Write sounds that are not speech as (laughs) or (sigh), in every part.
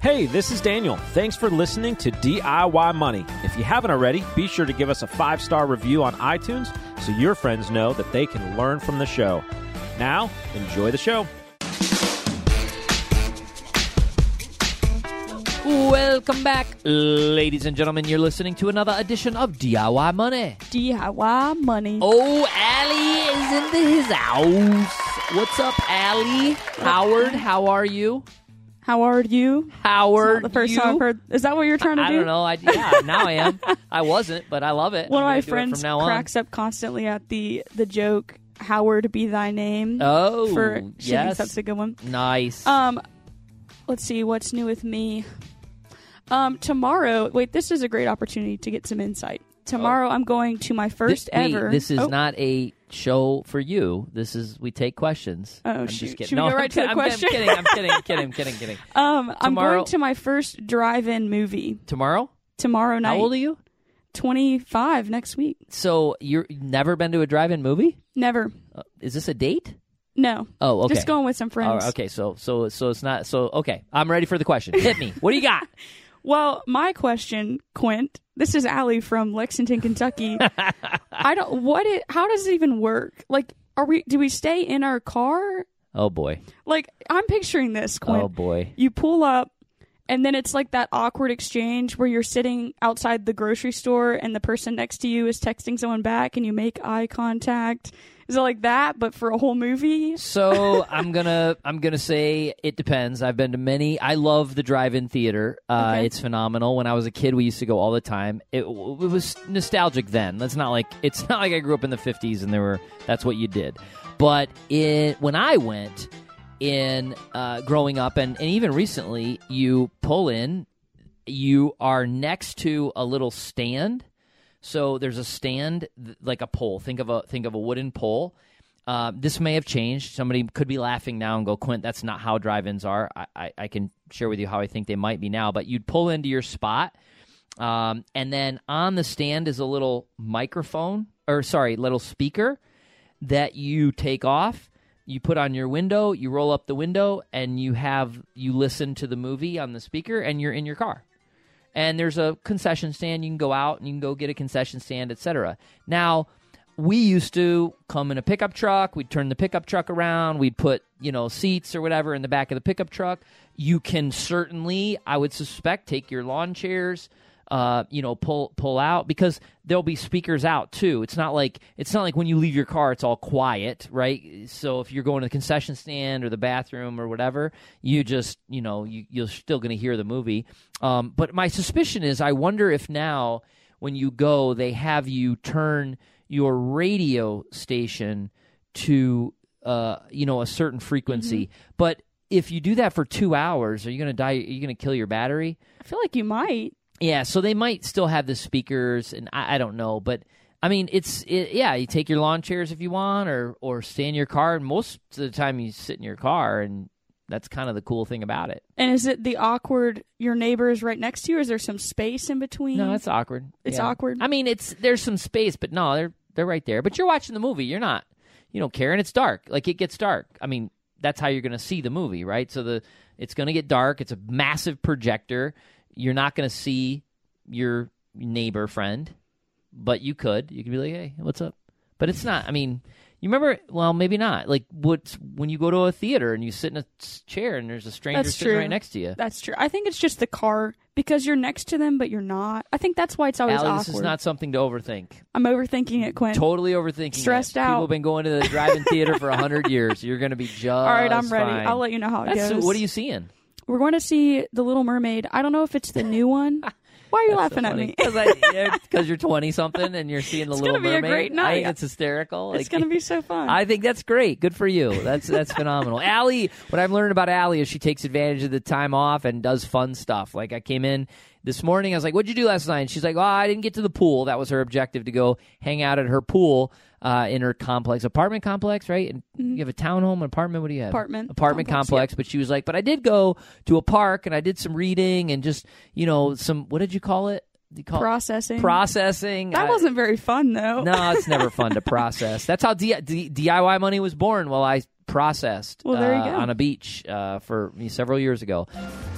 Hey, this is Daniel. Thanks for listening to DIY Money. If you haven't already, be sure to give us a five star review on iTunes so your friends know that they can learn from the show. Now, enjoy the show. Welcome back, ladies and gentlemen. You're listening to another edition of DIY Money. DIY money. Oh, Allie is in his house. What's up, Allie? Howard, how are you? How are you? Howard, the first you? time I've heard. Is that what you're trying to I do? don't know. I, yeah, now I am. I wasn't, but I love it. One of my gonna do it friends cracks up constantly at the the joke "Howard be thy name." Oh, for she thinks yes, that's a good one. nice. Um, let's see what's new with me. Um, tomorrow. Wait, this is a great opportunity to get some insight. Tomorrow, I'm going to my first Th- wait, ever. This is oh, not a show for you. This is we take questions. Oh, I'm shoot. just kidding. Should we no, go right I'm, to the I'm question? kidding. I'm kidding. I'm kidding. I'm kidding. I'm kidding. (laughs) Um, I'm going to my first drive-in movie Tomorrow? tomorrow night. How old are you? 25 next week. So you're never been to a drive-in movie? Never. Uh, is this a date? No. Oh, okay. Just going with some friends. Right, okay, so so so it's not so okay. I'm ready for the question. Hit me. What do you got? (laughs) Well, my question, Quint. This is Allie from Lexington, Kentucky. (laughs) I don't. What? It, how does it even work? Like, are we? Do we stay in our car? Oh boy. Like, I'm picturing this, Quint. Oh boy. You pull up, and then it's like that awkward exchange where you're sitting outside the grocery store, and the person next to you is texting someone back, and you make eye contact. Is it like that, but for a whole movie? So (laughs) I'm gonna I'm gonna say it depends. I've been to many. I love the drive-in theater. Uh, Okay. It's phenomenal. When I was a kid, we used to go all the time. It, it was nostalgic then. That's not like it's not like I grew up in the 50s and there were that's what you did. But it when I went in uh, growing up and, and even recently, you pull in, you are next to a little stand. So there's a stand like a pole. Think of a think of a wooden pole. Uh, this may have changed. Somebody could be laughing now and go, Quint, that's not how drive-ins are. I, I, I can share with you how I think they might be now. But you'd pull into your spot, um, and then on the stand is a little microphone, or sorry, little speaker that you take off. You put on your window, you roll up the window, and you have you listen to the movie on the speaker, and you're in your car and there's a concession stand. You can go out and you can go get a concession stand, etc. Now, we used to come in a pickup truck. We'd turn the pickup truck around. We'd put you know seats or whatever in the back of the pickup truck. You can certainly, I would suspect, take your lawn chairs. Uh, you know, pull pull out because there'll be speakers out too. It's not like it's not like when you leave your car, it's all quiet, right? So if you're going to the concession stand or the bathroom or whatever, you just you know you, you're still going to hear the movie. Um, but my suspicion is, I wonder if now when you go, they have you turn your radio station to uh, you know a certain frequency. But if you do that for two hours, are you going to die? Are you going to kill your battery? I feel like you might. Yeah, so they might still have the speakers, and I, I don't know, but I mean, it's it, yeah. You take your lawn chairs if you want, or or stay in your car. And most of the time, you sit in your car, and that's kind of the cool thing about it. And is it the awkward? Your neighbor is right next to you. Or is there some space in between? No, it's awkward. It's Yeah. awkward? I mean, it's there's some space, but no, they're they're right there. But you're watching the movie. You're not. You don't care, and it's dark. Like it gets dark. I mean, that's how you're going to see the movie, right? So the it's going to get dark. It's a massive projector. You're not going to see your neighbor friend, but you could. You could be like, "Hey, what's up?" But it's not. I mean, you remember? Well, maybe not. Like what when you go to a theater and you sit in a chair and there's a stranger That's sitting true. right next to you. That's true. I think it's just the car because you're next to them, but you're not. I think that's why it's always Allie, awkward. this is not something to overthink. I'm overthinking it, Quint. Totally overthinking. It. Stressed it. out. People have been going to the drive-in theater for hundred years. You're going to be just (laughs) All right, I'm ready. fine. I'll let you know how it That's- goes. What are you seeing? We're going to see The Little Mermaid. I don't know if it's the new one. (laughs) Why are you laughing at me? Because (laughs) you're 20 something and you're seeing the It's Little gonna be a Mermaid. great I night. think it's hysterical. it's Like, going to be so (laughs) fun. I think that's great. Good for you. That's that's phenomenal. Allie, what I've learned about Allie is she takes advantage of the time off and does fun stuff. Like I came in this morning, I was like, "What'd you do last night?" And she's like, "Oh, I didn't get to the pool. That was her objective to go hang out at her pool uh, in her complex, apartment complex, right? And you have a townhome, apartment. What do you have? Mm-hmm. Apartment apartment complex, complex. But she was like, "But I did go to a park and I did some reading and just you know some what did you call it? You call it Processing. processing. that I- wasn't very fun, though. no, it's never (laughs) fun to process. That's how D- D- DIY money was born. While I processed Well, there you uh, go. on a beach uh, for several years ago.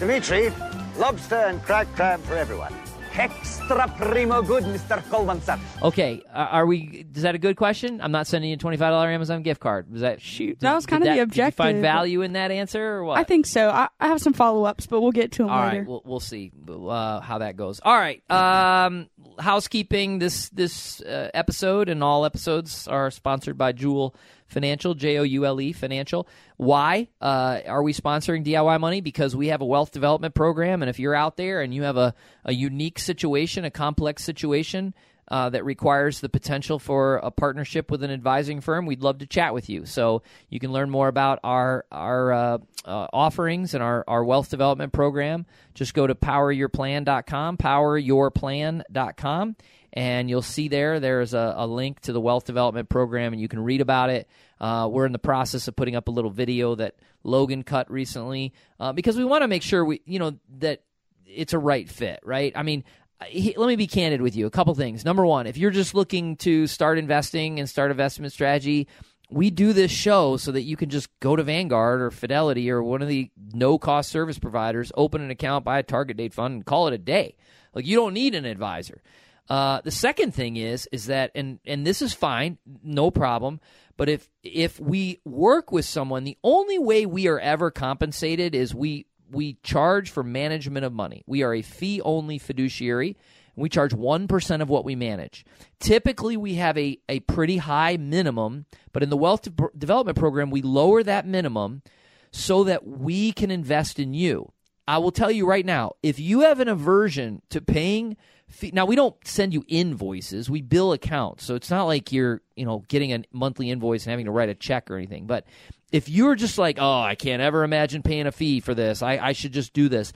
Dimitri, lobster and cracked crab for everyone. Extra primo good, Mr. Coleman, sir. Okay, uh, are we? Is that a good question? I'm not sending you a twenty five dollar Amazon gift card. Was that shoot? That was kinda the Did you objective. find value in that answer, or what? I think so. I, I have some follow ups, but we'll get to them All later. right, we'll, we'll see uh, how that goes. All right, um, housekeeping. This this uh, episode and all episodes are sponsored by Joule Financial, J O U L E Financial. Why uh, are we sponsoring DIY Money? Because we have a wealth development program, and if you're out there and you have a, a unique situation, a complex situation. Uh, that requires the potential for a partnership with an advising firm, we'd love to chat with you. So you can learn more about our our uh, uh, offerings and our, our wealth development program. Just go to poweryourplan.com, poweryourplan.com, and you'll see there there's a, a link to the wealth development program, and you can read about it. Uh, we're in the process of putting up a little video that Logan cut recently uh, because we want to make sure we, you know, that it's a right fit, right? I mean, he, let me be candid with you. A couple things. Number one, if you're just looking to start investing and start investment strategy, we do this show so that you can just go to Vanguard or Fidelity or one of the no cost service providers, open an account, buy a target date fund, and call it a day. Like you don't need an advisor. Uh, the second thing is is that and and this is fine, no problem. But if if we work with someone, the only way we are ever compensated is we we charge for management of money. We are a fee only fiduciary. We charge 1% of what we manage. Typically, we have a, a pretty high minimum, but in the wealth de- development program, we lower that minimum so that we can invest in you. I will tell you right now if you have an aversion to paying fee, now we don't send you invoices. We bill accounts. So it's not like you're you know getting a monthly invoice and having to write a check or anything. But if you're just like oh i can't ever imagine paying a fee for this. I, I should just do this.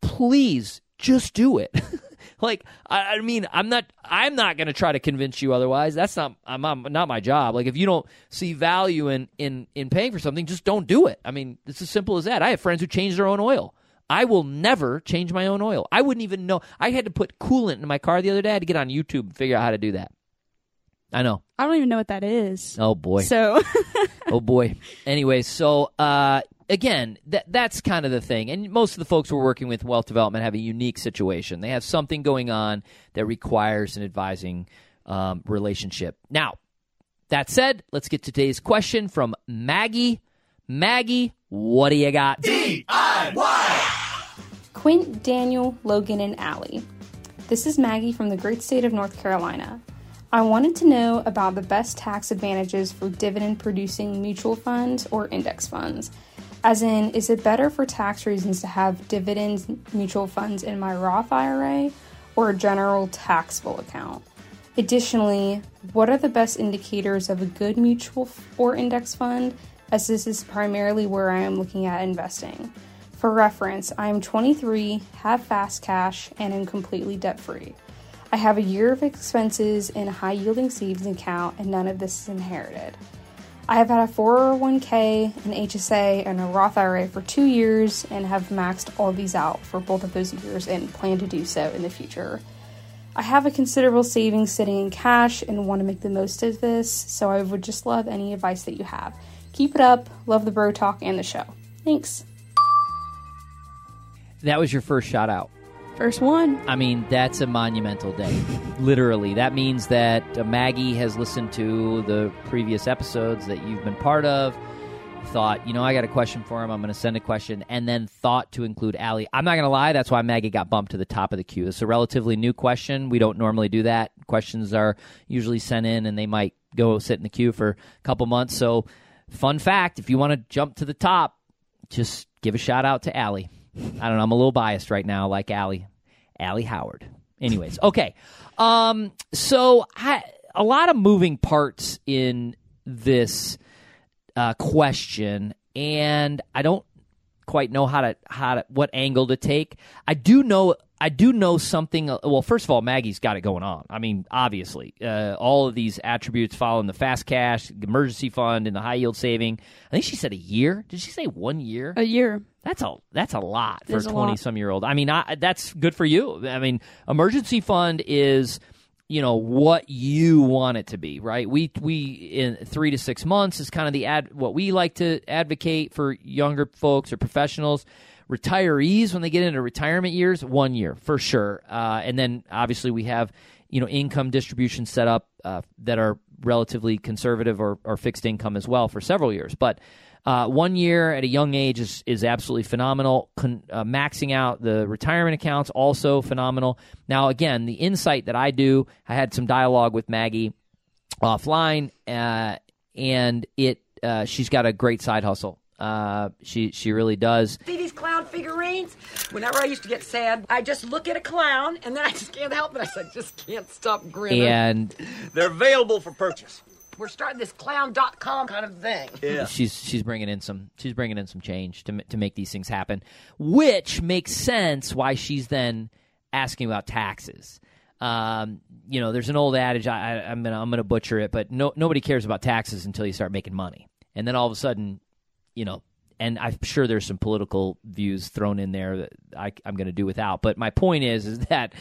Please just do it. (laughs) Like I, I mean i'm not i'm not going to try to convince you otherwise. That's not I'm, I'm not my job. Like if you don't see value in in in paying for something just don't do it. I mean it's as simple as that. I have friends who change their own oil I will never change my own oil. I wouldn't even know. I had to put coolant in my car the other day. I had to get on YouTube and figure out how to do that. I know. I don't even know what that is. Oh boy. So (laughs) oh boy. Anyway, so uh, again, that that's kind of the thing. And most of the folks we're working with wealth development have a unique situation. They have something going on that requires an advising um, relationship. Now, that said, let's get to today's question from Maggie. Maggie, what do you got? Quint, Daniel, Logan, and Allie. This is Maggie from the great state of North Carolina. I wanted to know about the best tax advantages for dividend producing mutual funds or index funds. As in, is it better for tax reasons to have dividends mutual funds in my Roth IRA or a general taxable account? Additionally, what are the best indicators of a good mutual or index fund, as this is primarily where I am looking at investing? For reference, I am 23, have fast cash, and am completely debt free. I have a year of expenses in a high yielding savings account, and none of this is inherited. I have had a 401k, an HSA, and a Roth IRA for two years and have maxed all these out for both of those years and plan to do so in the future. I have a considerable savings sitting in cash and want to make the most of this, so I would just love any advice that you have. Keep it up. Love the bro talk and the show. Thanks. That was your first shout out. first one. I mean, that's a monumental day. Literally. That means that uh, Maggie has listened to the previous episodes that you've been part of, thought, you know, I got a question for him. I'm going to send a question, and then thought to include Allie. I'm not going to lie. That's why Maggie got bumped to the top of the queue. It's a relatively new question. We don't normally do that. Questions are usually sent in, and they might go sit in the queue for a couple months. So, fun fact if you want to jump to the top, just give a shout out to Allie. I don't know. I'm a little biased right now, like Allie. Allie Howard. Anyways, (laughs) okay. Um, so I, a lot of moving parts in this uh, question, and I don't quite know how to how to what angle to take. I do know I do know something. uh, Well, first of all, Maggie's got it going on. I mean, obviously, uh, all of these attributes following the fast cash, emergency fund, and the high yield saving. I think she said a year. Did she say one year? A year. That's a that's a lot for a a lot. twenty some year old. I mean, I, that's good for you. I mean, emergency fund is you know what you want it to be right we we in three to six months is kind of the ad what we like to advocate for younger folks or professionals retirees when they get into retirement years one year for sure uh, and then obviously we have you know income distribution set up uh, that are relatively conservative or, or fixed income as well for several years but uh, one year at a young age is, is absolutely phenomenal. Con, uh, maxing out the retirement accounts also phenomenal. Now, again, the insight that I do, I had some dialogue with Maggie offline, uh, and it uh, she's got a great side hustle. Uh, she she really does. See these clown figurines? Whenever I used to get sad, I just look at a clown and then I just can't help it. I said, just can't stop grinning. And They're available for purchase. We're starting this clown.com kind of thing. Yeah. (laughs) she's she's bringing in some she's bringing in some change to to make these things happen, which makes sense why she's then asking about taxes. Um, you know, there's an old adage I, I, I'm gonna I'm gonna butcher it, but no nobody cares about taxes until you start making money, and then all of a sudden, you know. And I'm sure there's some political views thrown in there that I, I'm going to do without. But my point is, is that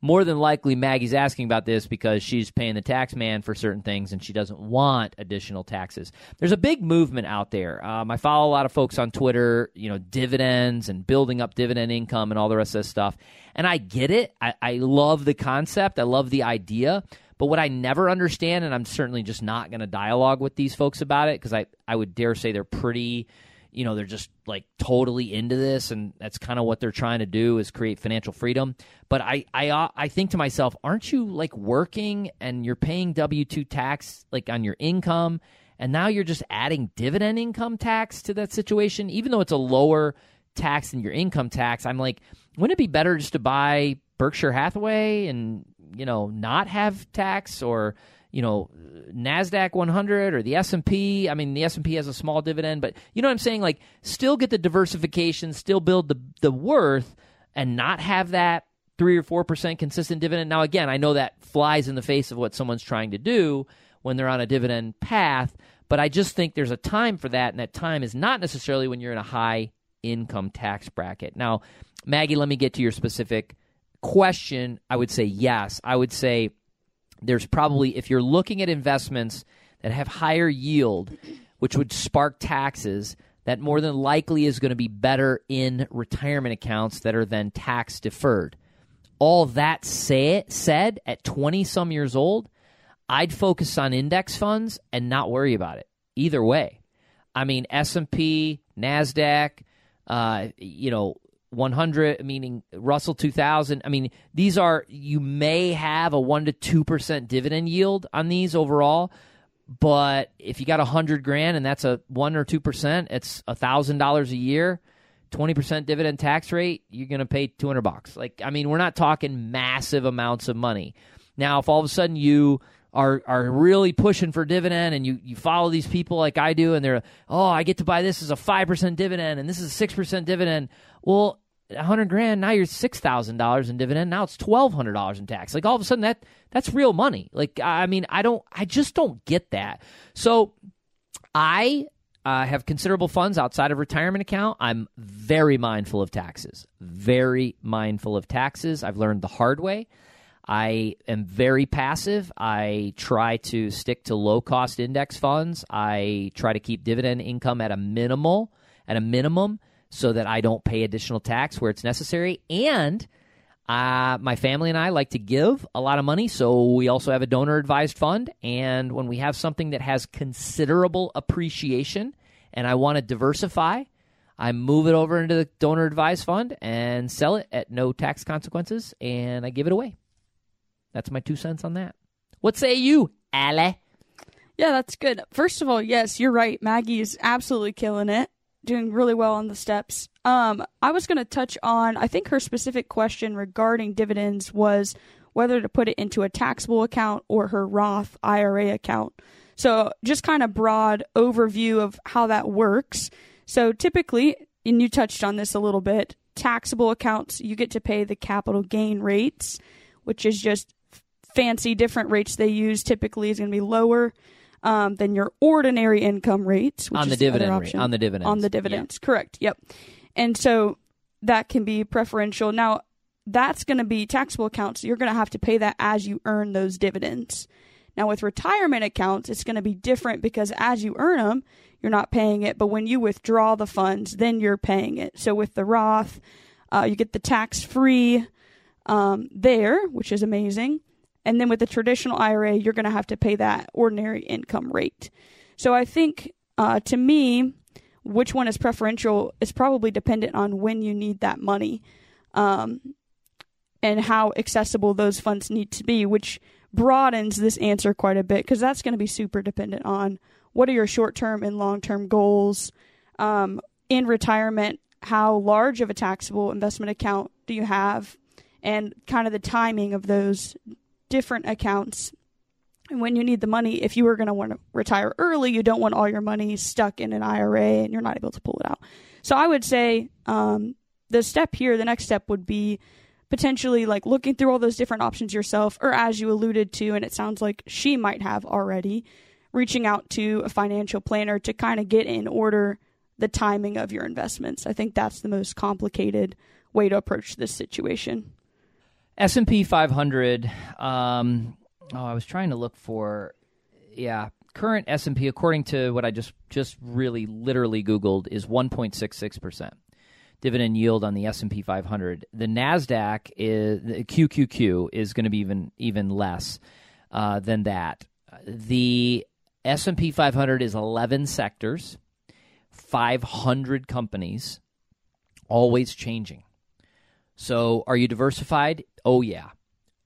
more than likely Maggie's asking about this because she's paying the tax man for certain things and she doesn't want additional taxes. There's a big movement out there. Um, I follow a lot of folks on Twitter, you know, dividends and building up dividend income and all the rest of this stuff. And I get it. I, I love the concept. I love the idea. But what I never understand, and I'm certainly just not going to dialogue with these folks about it because I, I would dare say they're pretty you know they're just like totally into this and that's kind of what they're trying to do is create financial freedom. But i i uh, i think to myself aren't you like working and you're paying w2 tax like on your income and now you're just adding dividend income tax to that situation? Even though it's a lower tax than your income tax i'm like wouldn't it be better just to buy berkshire hathaway and you know not have tax or you know Nasdaq 100 or the S&P. I mean, the S&P has a small dividend, but you know what I'm saying? Like, still get the diversification, still build the the worth, and not have that three or four percent consistent dividend. Now, again, I know that flies in the face of what someone's trying to do when they're on a dividend path, but I just think there's a time for that, and that time is not necessarily when you're in a high income tax bracket. Now, Maggie, let me get to your specific question. I would say yes. I would say there's probably if you're looking at investments that have higher yield, which would spark taxes, that more than likely is going to be better in retirement accounts that are then tax deferred. All that say, said, at 20 some years old, I'd focus on index funds and not worry about it either way. I mean S&P, Nasdaq, uh, you know, 100 meaning Russell 2000 I mean these are you may have a 1 to 2% dividend yield on these overall but if you got a 100 grand and that's a 1 or 2% it's a $1000 a year 20% dividend tax rate you're going to pay 200 bucks. Like I mean we're not talking massive amounts of money. Now if all of a sudden you are are really pushing for dividend and you, you follow these people like I do and they're oh I get to buy this as a 5% dividend and this is a 6% dividend well hundred grand now you're six thousand dollars in dividend now it's twelve hundred dollars in tax. Like all of a sudden that that's real money. Like i mean i don't i just don't get that. So i uh, have considerable funds outside of retirement account. I'm very mindful of taxes. Very mindful of taxes. I've learned the hard way. I am very passive. I try to stick to low cost index funds. I try to keep dividend income at a minimal, at a minimum so that I don't pay additional tax where it's necessary. And uh, my family and I like to give a lot of money, so we also have a donor advised fund. And when we have something that has considerable appreciation and I want to diversify, I move it over into the donor advised fund and sell it at no tax consequences, and I give it away. That's my two cents on that. What say you, Allie? Yeah, that's good. First of all, yes, you're right. Maggie is absolutely killing it, doing really well on the steps. Um, I was going to touch on, I think her specific question regarding dividends was whether to put it into a taxable account or her Roth IRA account. So, just kind of broad overview of how that works. So, typically, and you touched on this a little bit, taxable accounts, you get to pay the capital gain rates, which is just fancy different rates they use typically is going to be lower um, than your ordinary income rates which On the dividend rate, option. on the dividends. on the dividends correct yep and so that can be preferential now that's going to be taxable accounts. You're going to have to pay that as you earn those dividends. Now, with retirement accounts, it's going to be different because as you earn them, you're not paying it. But when you withdraw the funds, then you're paying it. So with the Roth, uh, you get the tax free um, there, which is amazing. And then with the traditional IRA, you're going to have to pay that ordinary income rate. So I think, uh, to me, which one is preferential is probably dependent on when you need that money um, and how accessible those funds need to be, which broadens this answer quite a bit because that's going to be super dependent on what are your short term and long term goals um, in retirement. How large of a taxable investment account do you have? And kind of the timing of those different accounts and when you need the money, if you were going to want to retire early, you don't want all your money stuck in an IRA and you're not able to pull it out. So I would say um, the step here, the next step would be potentially like looking through all those different options yourself, or as you alluded to, and it sounds like she might have already, reaching out to a financial planner to kind of get in order the timing of your investments. I think that's the most complicated way to approach this situation. S&P 500 um, oh, I was trying to look for, yeah, current S and P according to what I just just really literally Googled is one point six six percent dividend yield on the S and P 500. The Nasdaq is the QQQ is going to be even even less uh, than that. The S and P 500 is 11 sectors, 500 companies, always changing. So, are you diversified? Oh yeah.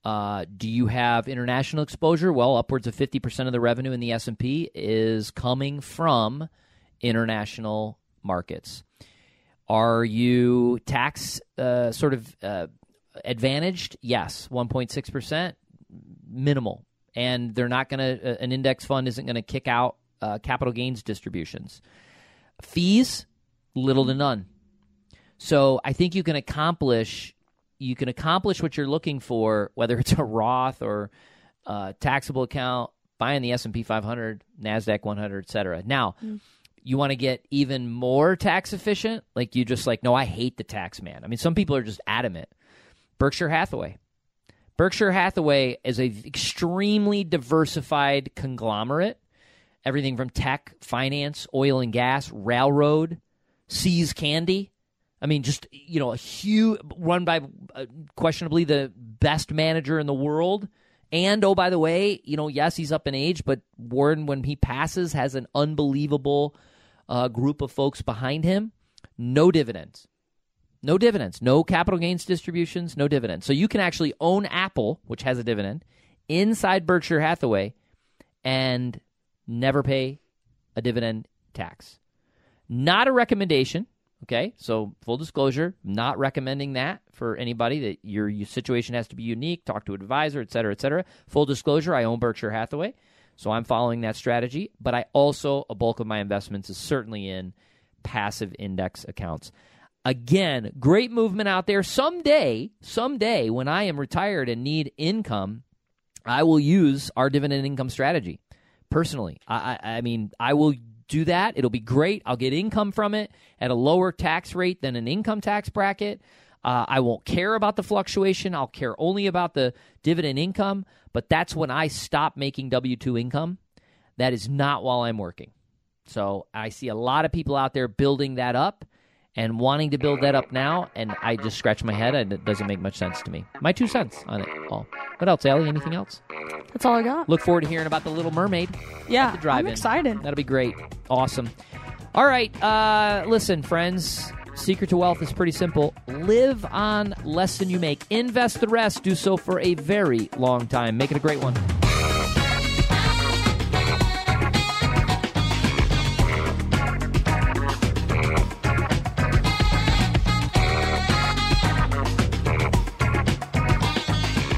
Uh, do you have international exposure? Well, upwards of 50% of the revenue in the S&P is coming from international markets. Are you tax uh, sort of uh, advantaged? Yes, 1.6%, minimal. And they're not going to, uh, an index fund isn't going to kick out uh, capital gains distributions. Fees, little to none. So I think you can accomplish you can accomplish what you're looking for, whether it's a Roth or a taxable account, buying the S&P 500, Nasdaq 100, et cetera. Now, mm. you want to get even more tax efficient? Like you just like, no, I hate the tax man. I mean, some people are just adamant. Berkshire Hathaway. Berkshire Hathaway is a extremely diversified conglomerate. Everything from tech, finance, oil and gas, railroad, See's Candy. I mean, just you know, a huge run by uh, questionably the best manager in the world. And oh, by the way, you know, yes, he's up in age, but Warren, when he passes, has an unbelievable uh, group of folks behind him. No dividends, no dividends, no capital gains distributions, no dividends. So you can actually own Apple, which has a dividend, inside Berkshire Hathaway, and never pay a dividend tax. Not a recommendation Okay, so full disclosure, not recommending that for anybody. That your, your situation has to be unique. Talk to an advisor, et cetera, et cetera. Full disclosure, I own Berkshire Hathaway, so I'm following that strategy. But I also a bulk of my investments is certainly in passive index accounts. Again, great movement out there. Someday, someday, when I am retired and need income, I will use our dividend income strategy. Personally, I, I, I mean, I will do that. It'll be great. I'll get income from it at a lower tax rate than an income tax bracket. Uh, I won't care about the fluctuation. I'll care only about the dividend income. But that's when I stop making W 2 income. That is not while I'm working. So I see a lot of people out there building that up and wanting to build that up now, and I just scratch my head, and it doesn't make much sense to me. My two cents on it all. What else, Allie? Anything else? That's all I got. Look forward to hearing about the Little Mermaid. Yeah, the drive-in. I'm excited. That'll be great. Awesome. All right, uh, listen, friends. Secret to wealth is pretty simple. Live on less than you make. Invest the rest. Do so for a very long time. Make it a great one.